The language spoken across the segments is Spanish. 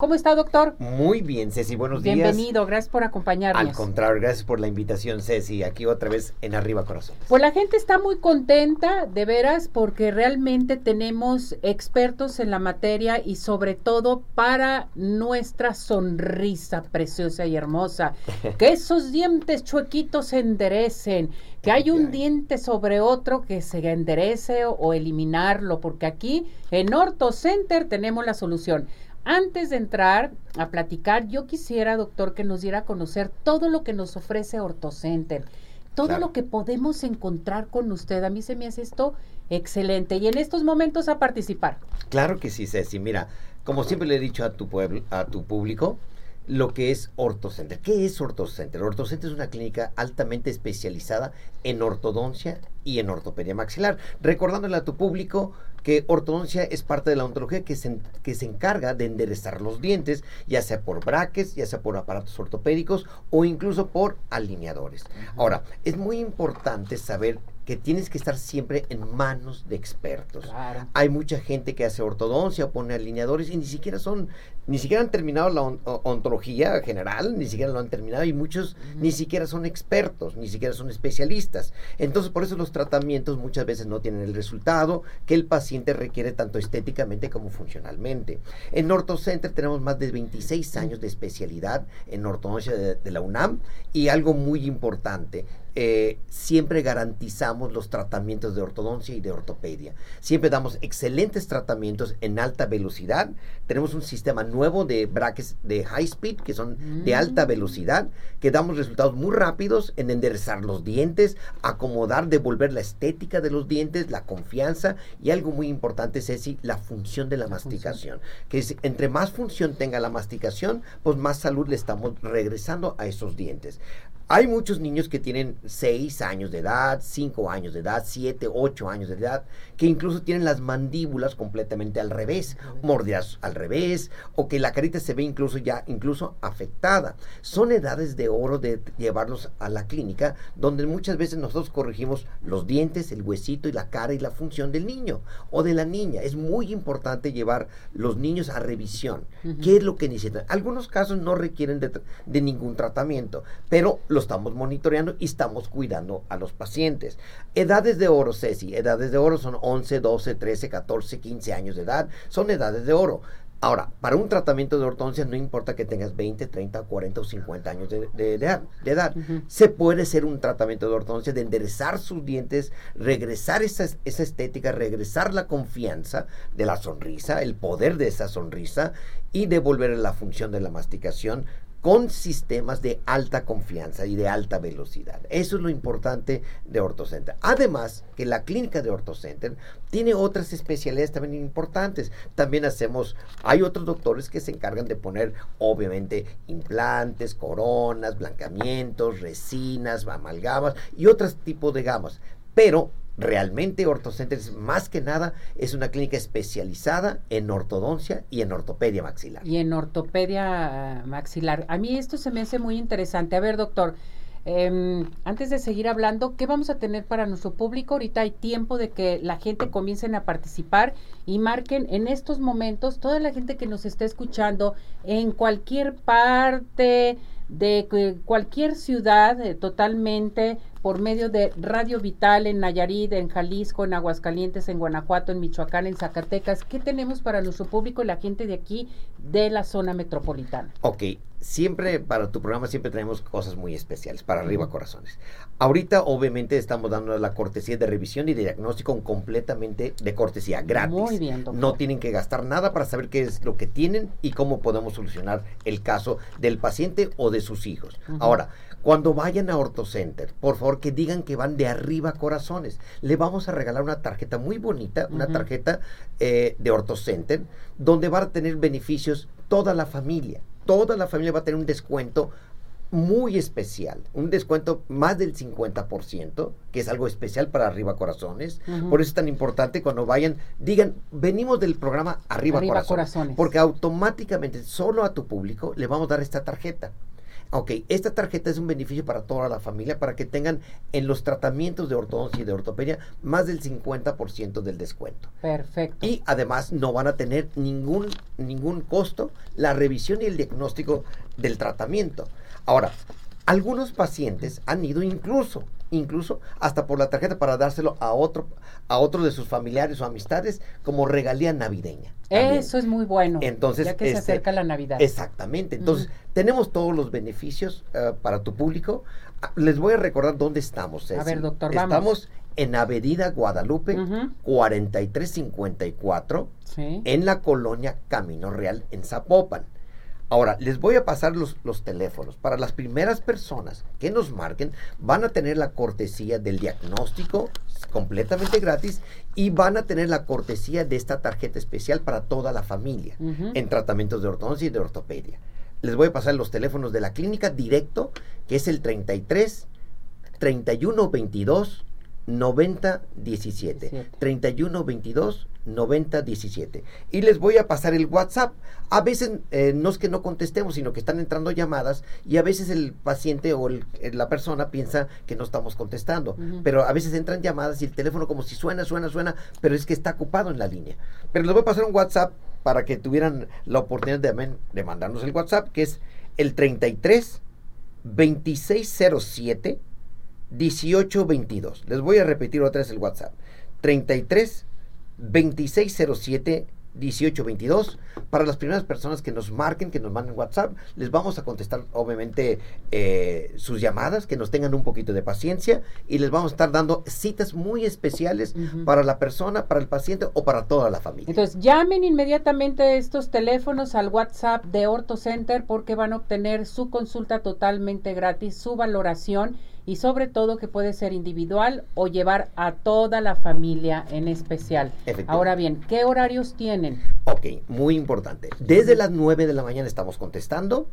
¿Cómo está, doctor? Muy bien, Ceci, buenos días. Bienvenido, gracias por acompañarnos. Al contrario, gracias por la invitación, Ceci. Aquí otra vez en Arriba Corazones. Pues la gente está muy contenta, de veras, porque realmente tenemos expertos en la materia y sobre todo para nuestra sonrisa preciosa y hermosa. que esos dientes chuequitos se enderecen, que hay un diente sobre otro que se enderece o eliminarlo, porque aquí en Orto Center tenemos la solución. Antes de entrar a platicar, yo quisiera, doctor, que nos diera a conocer todo lo que nos ofrece OrtoCenter, todo lo que podemos encontrar con usted. A mí se me hace esto excelente. Y en estos momentos a participar. Claro que sí, Ceci. Mira, como siempre le he dicho a tu pueblo, a tu público, lo que es OrtoCenter. ¿Qué es OrtoCenter? OrtoCenter es una clínica altamente especializada en ortodoncia y en ortopedia maxilar. Recordándole a tu público que ortodoncia es parte de la ontología que se, que se encarga de enderezar los dientes, ya sea por braques, ya sea por aparatos ortopédicos o incluso por alineadores. Ahora, es muy importante saber que tienes que estar siempre en manos de expertos. Hay mucha gente que hace ortodoncia, pone alineadores y ni siquiera son, ni siquiera han terminado la ontología general, ni siquiera lo han terminado y muchos ni siquiera son expertos, ni siquiera son especialistas. Entonces, por eso los tratamientos muchas veces no tienen el resultado que el paciente requiere tanto estéticamente como funcionalmente. En OrtoCenter tenemos más de 26 años de especialidad en ortodoncia de la UNAM y algo muy importante, eh, siempre garantizamos los tratamientos de ortodoncia y de ortopedia. Siempre damos excelentes tratamientos en alta velocidad. Tenemos un sistema nuevo de brackets de high speed, que son de alta mm. velocidad, que damos resultados muy rápidos en enderezar los dientes, acomodar, devolver la estética de los dientes, la confianza y algo muy importante, Ceci, la función de la, masticación. Que es, entre más función tenga la masticación, pues más salud le estamos regresando a esos dientes. Hay muchos niños que tienen 6 años de edad, 5 años de edad, 7, 8 años de edad, que incluso tienen las mandíbulas completamente al revés, mordidas al revés, o que la carita se ve incluso ya incluso afectada. Son edades de oro de llevarlos a la clínica, donde muchas veces nosotros corregimos los dientes, el huesito y la cara y la función del niño o de la niña. Es muy importante llevar los niños a revisión. ¿Qué es lo que necesitan? Algunos casos no requieren de, de ningún tratamiento, pero estamos monitoreando y estamos cuidando a los pacientes. Edades de oro, Ceci, edades de oro son 11, 12, 13, 14, 15 años de edad, son edades de oro. Ahora, para un tratamiento de ortodoncia no importa que tengas 20, 30, 40 o 50 años de, edad. De edad. Se puede hacer un tratamiento de ortodoncia de enderezar sus dientes, regresar esa, esa estética, regresar la confianza de la sonrisa, el poder de esa sonrisa y devolver la función de la masticación con sistemas de alta confianza y de alta velocidad. Eso es lo importante de OrtoCenter. Además, que la clínica de OrtoCenter tiene otras especialidades también importantes. También hacemos, hay otros doctores que se encargan de poner, obviamente, implantes, coronas, blancamientos, resinas, amalgamas y otros tipos de gamas. Pero Realmente OrtoCenter más que nada es una clínica especializada en ortodoncia y en ortopedia maxilar. Y en ortopedia maxilar. A mí esto se me hace muy interesante. A ver, doctor, em, antes de seguir hablando, ¿qué vamos a tener para nuestro público? Ahorita hay tiempo de que la gente comiencen a participar y marquen en estos momentos toda la gente que nos está escuchando en cualquier parte de cualquier ciudad eh, totalmente por medio de Radio Vital en Nayarit, en Jalisco, en Aguascalientes, en Guanajuato, en Michoacán, en Zacatecas. ¿Qué tenemos para nuestro público y la gente de aquí de la zona metropolitana? Ok, siempre para tu programa siempre tenemos cosas muy especiales para arriba corazones. Ahorita obviamente estamos dando la cortesía de revisión y de diagnóstico completamente de cortesía gratis. Muy bien, doctor. No tienen que gastar nada para saber qué es lo que tienen y cómo podemos solucionar el caso del paciente o de sus hijos. Ahora, cuando vayan a OrtoCenter, por favor que digan que van de arriba corazones. Le vamos a regalar una tarjeta muy bonita, una tarjeta eh, de OrtoCenter, donde va a tener beneficios toda la familia. Toda la familia va a tener un descuento muy especial, un descuento más del 50%, que es algo especial para Arriba Corazones. Por eso es tan importante cuando vayan, digan, venimos del programa Arriba, Corazones, Porque automáticamente, solo a tu público, le vamos a dar esta tarjeta. Ok, esta tarjeta es un beneficio para toda la familia para que tengan en los tratamientos de ortodoncia y de ortopedia más del 50% del descuento. Perfecto. Y además no van a tener ningún, ningún costo la revisión y el diagnóstico del tratamiento. Ahora, algunos pacientes han ido incluso, incluso hasta por la tarjeta para dárselo a otro, a otro de sus familiares o amistades como regalía navideña. también. Eso es muy bueno. Entonces, ya que se este, acerca la Navidad. Exactamente. Entonces, tenemos todos los beneficios eh, para tu público. Ah, Les voy a recordar dónde estamos. Ceci. ver, doctor, vamos. Estamos en Avenida Guadalupe, Ujú. 4354, Sí. en la colonia Camino Real, en Zapopan. Ahora, les voy a pasar los, los teléfonos. Para las primeras personas que nos marquen, van a tener la cortesía del diagnóstico completamente gratis y van a tener la cortesía de esta tarjeta especial para toda la familia en tratamientos de ortodoncia y de ortopedia. Les voy a pasar los teléfonos de la clínica directo, que es el 33 31 22 90 17. 17. 31 22 90 17. Y les voy a pasar el WhatsApp. A veces eh, no es que no contestemos, sino que están entrando llamadas y a veces el paciente o el- eh, la persona piensa que no estamos contestando. Pero a veces entran llamadas y el teléfono como si suena, suena, suena, pero es que está ocupado en la línea. Pero les voy a pasar un WhatsApp para que tuvieran la oportunidad de, de mandarnos el WhatsApp, que es el 33 2607 1822. Les voy a repetir otra vez el WhatsApp. 33 2607 1822. Para las primeras personas que nos marquen, que nos manden WhatsApp, les vamos a contestar, obviamente, eh, sus llamadas, que nos tengan un poquito de paciencia y les vamos a estar dando citas muy especiales para la persona, para el paciente o para toda la familia. Entonces, llamen inmediatamente estos teléfonos al WhatsApp de Orto Center porque van a obtener su consulta totalmente gratis, su valoración y sobre todo que puede ser individual o llevar a toda la familia en especial. Ahora bien, ¿qué horarios tienen? Ok, muy importante. Desde las 9 de la mañana estamos contestando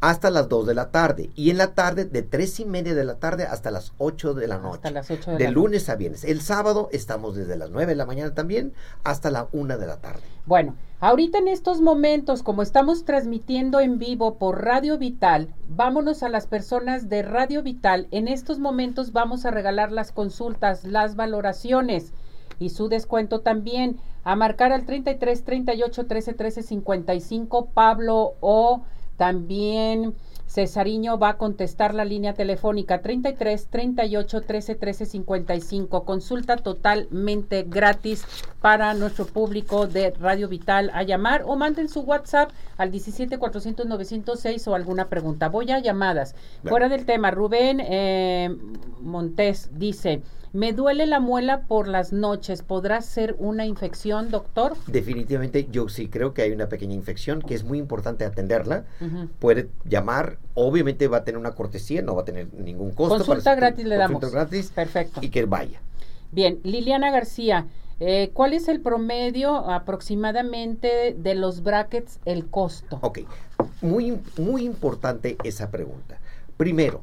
hasta las 2 de la tarde. Y en la tarde, de 3 y media de la tarde hasta las 8 de la noche. Hasta las 8 de, de la lunes a viernes. El sábado estamos desde las 9 de la mañana también hasta la 1 de la tarde. Bueno, ahorita en estos momentos, como estamos transmitiendo en vivo por Radio Vital, vámonos a las personas de Radio Vital. En estos momentos vamos a regalar las consultas, las valoraciones y su descuento también. A marcar al 33 38 13 13 55 Pablo o también Cesariño va a contestar la línea telefónica 33 38 13 13 55. Consulta totalmente gratis para nuestro público de Radio Vital a llamar o manden su WhatsApp al 17 400 906 o alguna pregunta. Voy a llamadas. Fuera del tema, Rubén eh, Montes dice, me duele la muela por las noches. ¿Podrá ser una infección, doctor? Definitivamente yo sí creo que hay una pequeña infección que es muy importante atenderla. Puede llamar, obviamente va a tener una cortesía, no va a tener ningún costo. Consulta para- gratis le damos. Consulta gratis Perfecto. y que vaya. Bien, Liliana García, eh, ¿cuál es el promedio aproximadamente de los brackets, el costo? Ok, muy, muy importante esa pregunta. Primero,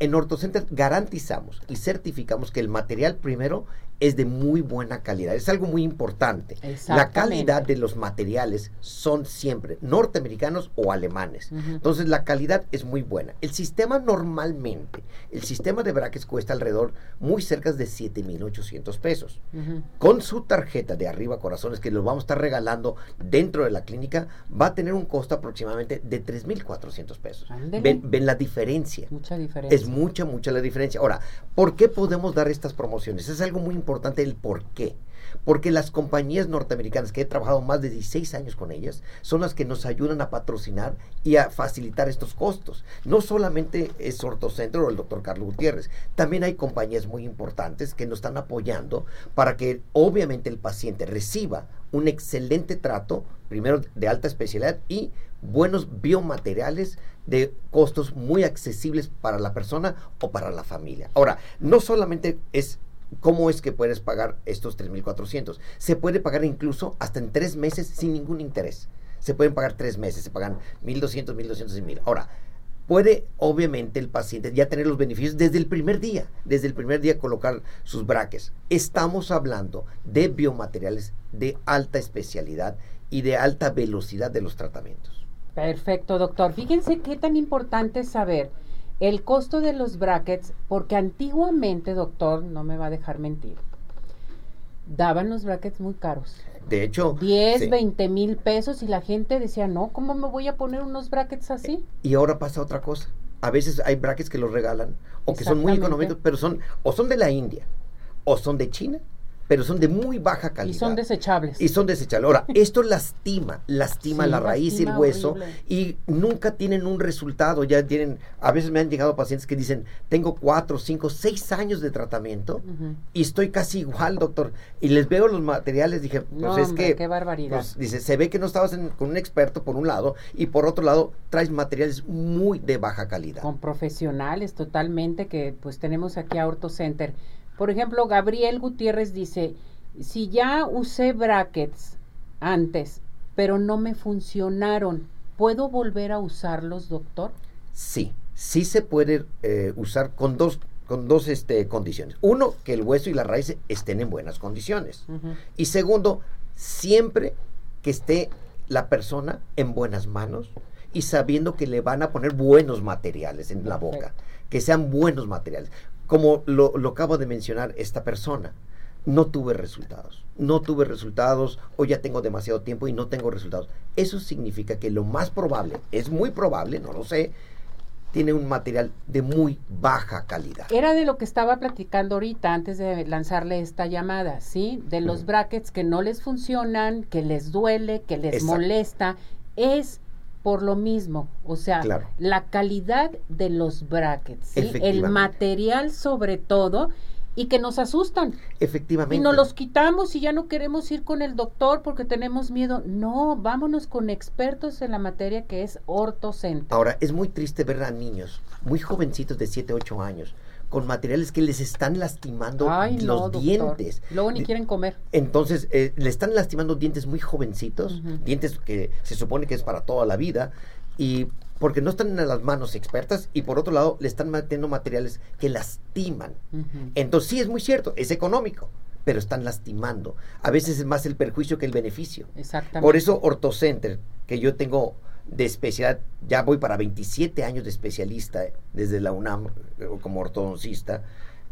en OrtoCenter garantizamos y certificamos que el material primero es de muy buena calidad. Es algo muy importante. La calidad de los materiales son siempre norteamericanos o alemanes. Entonces la calidad es muy buena. El sistema normalmente, el sistema de brackets cuesta alrededor muy cerca de 7,800 pesos Ujú. con su tarjeta de arriba corazones que lo vamos a estar regalando dentro de la clínica va a tener un costo aproximadamente de 3.400 pesos. Ven, ven la diferencia. Mucha diferencia. Es mucha, mucha la diferencia. Ahora, ¿por qué podemos dar estas promociones? Es algo muy importante el por qué. Porque las compañías norteamericanas, que he trabajado más de 16 años con ellas, son las que nos ayudan a patrocinar y a facilitar estos costos. No solamente es Ortocentro o el doctor Carlos Gutiérrez, también hay compañías muy importantes que nos están apoyando para que obviamente el paciente reciba un excelente trato, primero de alta especialidad y buenos biomateriales de costos muy accesibles para la persona o para la familia. Ahora, no solamente es cómo es que puedes pagar estos 3.400, se puede pagar incluso hasta en tres meses sin ningún interés. Se pueden pagar tres meses, se pagan 1.200, 1.200 y 1.000. Ahora, puede obviamente el paciente ya tener los beneficios desde el primer día, desde el primer día colocar sus braques. Estamos hablando de biomateriales de alta especialidad y de alta velocidad de los tratamientos. Perfecto, doctor. Fíjense qué tan importante es saber el costo de los brackets, porque antiguamente, doctor, no me va a dejar mentir, daban los brackets muy caros. De hecho, 10, sí. 20 mil pesos y la gente decía, no, ¿cómo me voy a poner unos brackets así? Y ahora pasa otra cosa. A veces hay brackets que los regalan o que son muy económicos, pero son o son de la India o son de China, pero son de muy baja Y calidad. son desechables. Y son desechables. Ahora, esto lastima, lastima Sí, la raíz y el hueso horrible. y nunca tienen un resultado. Ya tienen, a veces me han llegado pacientes que dicen, tengo cuatro, cinco, seis años de tratamiento y estoy casi igual, doctor. Y les veo los materiales, dije, pues No, es hombre, que... qué barbaridad. pues, dice, se ve que no estabas en- con un experto por un lado y por otro lado traes materiales muy de baja calidad. con profesionales totalmente que pues tenemos aquí a Orto Center. Por ejemplo, Gabriel Gutiérrez dice, si ya usé brackets antes, pero no me funcionaron, ¿puedo volver a usarlos, doctor? Sí, sí se puede eh, usar con dos, con dos este, condiciones. Uno, que el hueso y la raíz estén en buenas condiciones. Y segundo, siempre que esté la persona en buenas manos y sabiendo que le van a poner buenos materiales en la boca, que sean buenos materiales. Como lo, lo acabo de mencionar esta persona, no tuve resultados, no tuve resultados o ya tengo demasiado tiempo y no tengo resultados. Eso significa que lo más probable, es muy probable, no lo sé, tiene un material de muy baja calidad. Era de lo que estaba platicando ahorita antes de lanzarle esta llamada, ¿sí? De los brackets que no les funcionan, que les duele, que les Exacto. molesta, es por lo mismo, o sea, Claro. la calidad de los brackets, ¿sí? El material sobre todo y que nos asustan. Efectivamente. Y nos los quitamos y ya no queremos ir con el doctor porque tenemos miedo. No, vámonos con expertos en la materia que es ortocentro. Ahora, es muy triste ver a niños muy jovencitos de 7, 8 años con materiales que les están lastimando Ay, los no, dientes. Luego ni quieren comer. Entonces, eh, le están lastimando dientes muy jovencitos, dientes que se supone que es para toda la vida, y porque no están en las manos expertas, y por otro lado, le están metiendo materiales que lastiman. Entonces, sí es muy cierto, es económico, pero están lastimando. A veces es más el perjuicio que el beneficio. Exactamente. Por eso OrtoCenter, que yo tengo de especialidad, ya voy para 27 años de especialista desde la UNAM eh, como ortodoncista,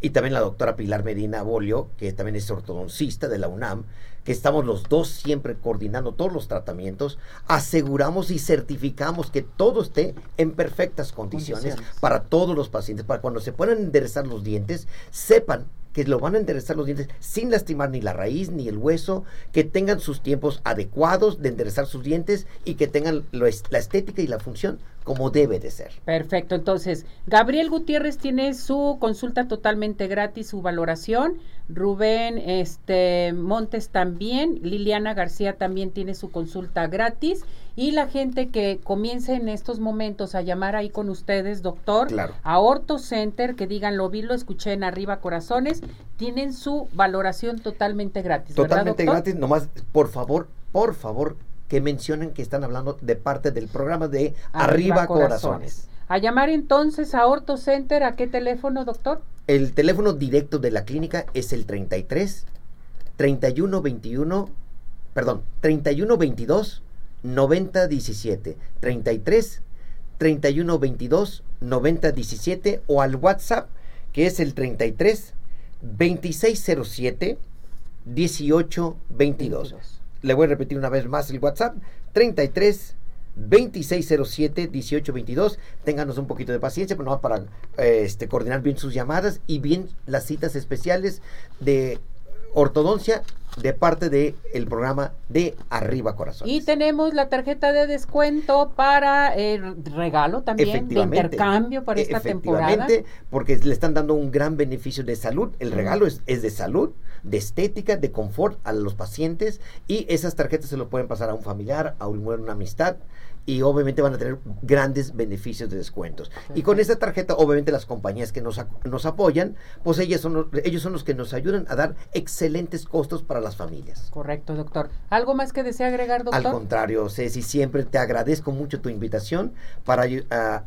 y también la doctora Pilar Medina Bolio, que también es ortodoncista de la UNAM, que estamos los dos siempre coordinando todos los tratamientos, aseguramos y certificamos que todo esté en perfectas condiciones, Condiciones. para todos los pacientes, para cuando se puedan enderezar los dientes, sepan que lo van a enderezar los dientes sin lastimar ni la raíz ni el hueso, que tengan sus tiempos adecuados de enderezar sus dientes y que tengan lo la estética y la función como debe de ser. Perfecto, entonces Gabriel Gutiérrez tiene su consulta totalmente gratis, su valoración. Rubén este, Montes también, Liliana García también tiene su consulta gratis. Y la gente que comience en estos momentos a llamar ahí con ustedes, doctor, Claro. a Orto Center, que digan lo vi, lo escuché en Arriba Corazones, tienen su valoración totalmente gratis. ¿verdad, Totalmente gratis, nomás, por favor, por favor, que mencionen que están hablando de parte del programa de Arriba, Corazones. A llamar entonces a Orto Center, ¿a qué teléfono, doctor? El teléfono directo de la clínica es el 33 31 21, perdón, 31 22 90 17. 33 31 22 90 17 o al WhatsApp que es el 33 2607 18 22. Le voy a repetir una vez más el WhatsApp 33 2607 1822. Ténganos un poquito de paciencia, pero no para eh, este, coordinar bien sus llamadas y bien las citas especiales de ortodoncia de parte del el programa de Arriba Corazones. Y tenemos la tarjeta de descuento para el regalo también, de intercambio para esta temporada. Porque le están dando un gran beneficio de salud. El regalo es, es de salud, de estética, de confort a los pacientes y esas tarjetas se lo pueden pasar a un familiar, a un, una amistad y obviamente van a tener grandes beneficios de descuentos. Y con esta tarjeta, obviamente las compañías que nos, nos apoyan, pues ellas son, los- ellos son los que nos ayudan a dar excelentes costos para las familias. Correcto, doctor. ¿Algo más que desea agregar, doctor? Al contrario, Ceci, siempre te agradezco mucho tu invitación para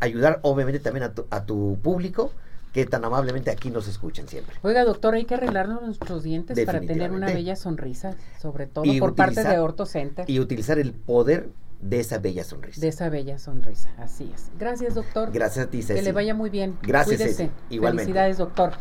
ayudar obviamente también a tu, a tu público que tan amablemente aquí nos escuchan siempre. Oiga, doctor, hay que arreglarnos nuestros dientes para tener una bella sonrisa, sobre todo Y por parte de Orto Center. Y utilizar el poder de esa bella sonrisa. De esa bella sonrisa, así es. Gracias, doctor. Gracias a ti, Ceci. Que le vaya muy bien. Gracias, Cuídese. Igualmente. Felicidades, doctor.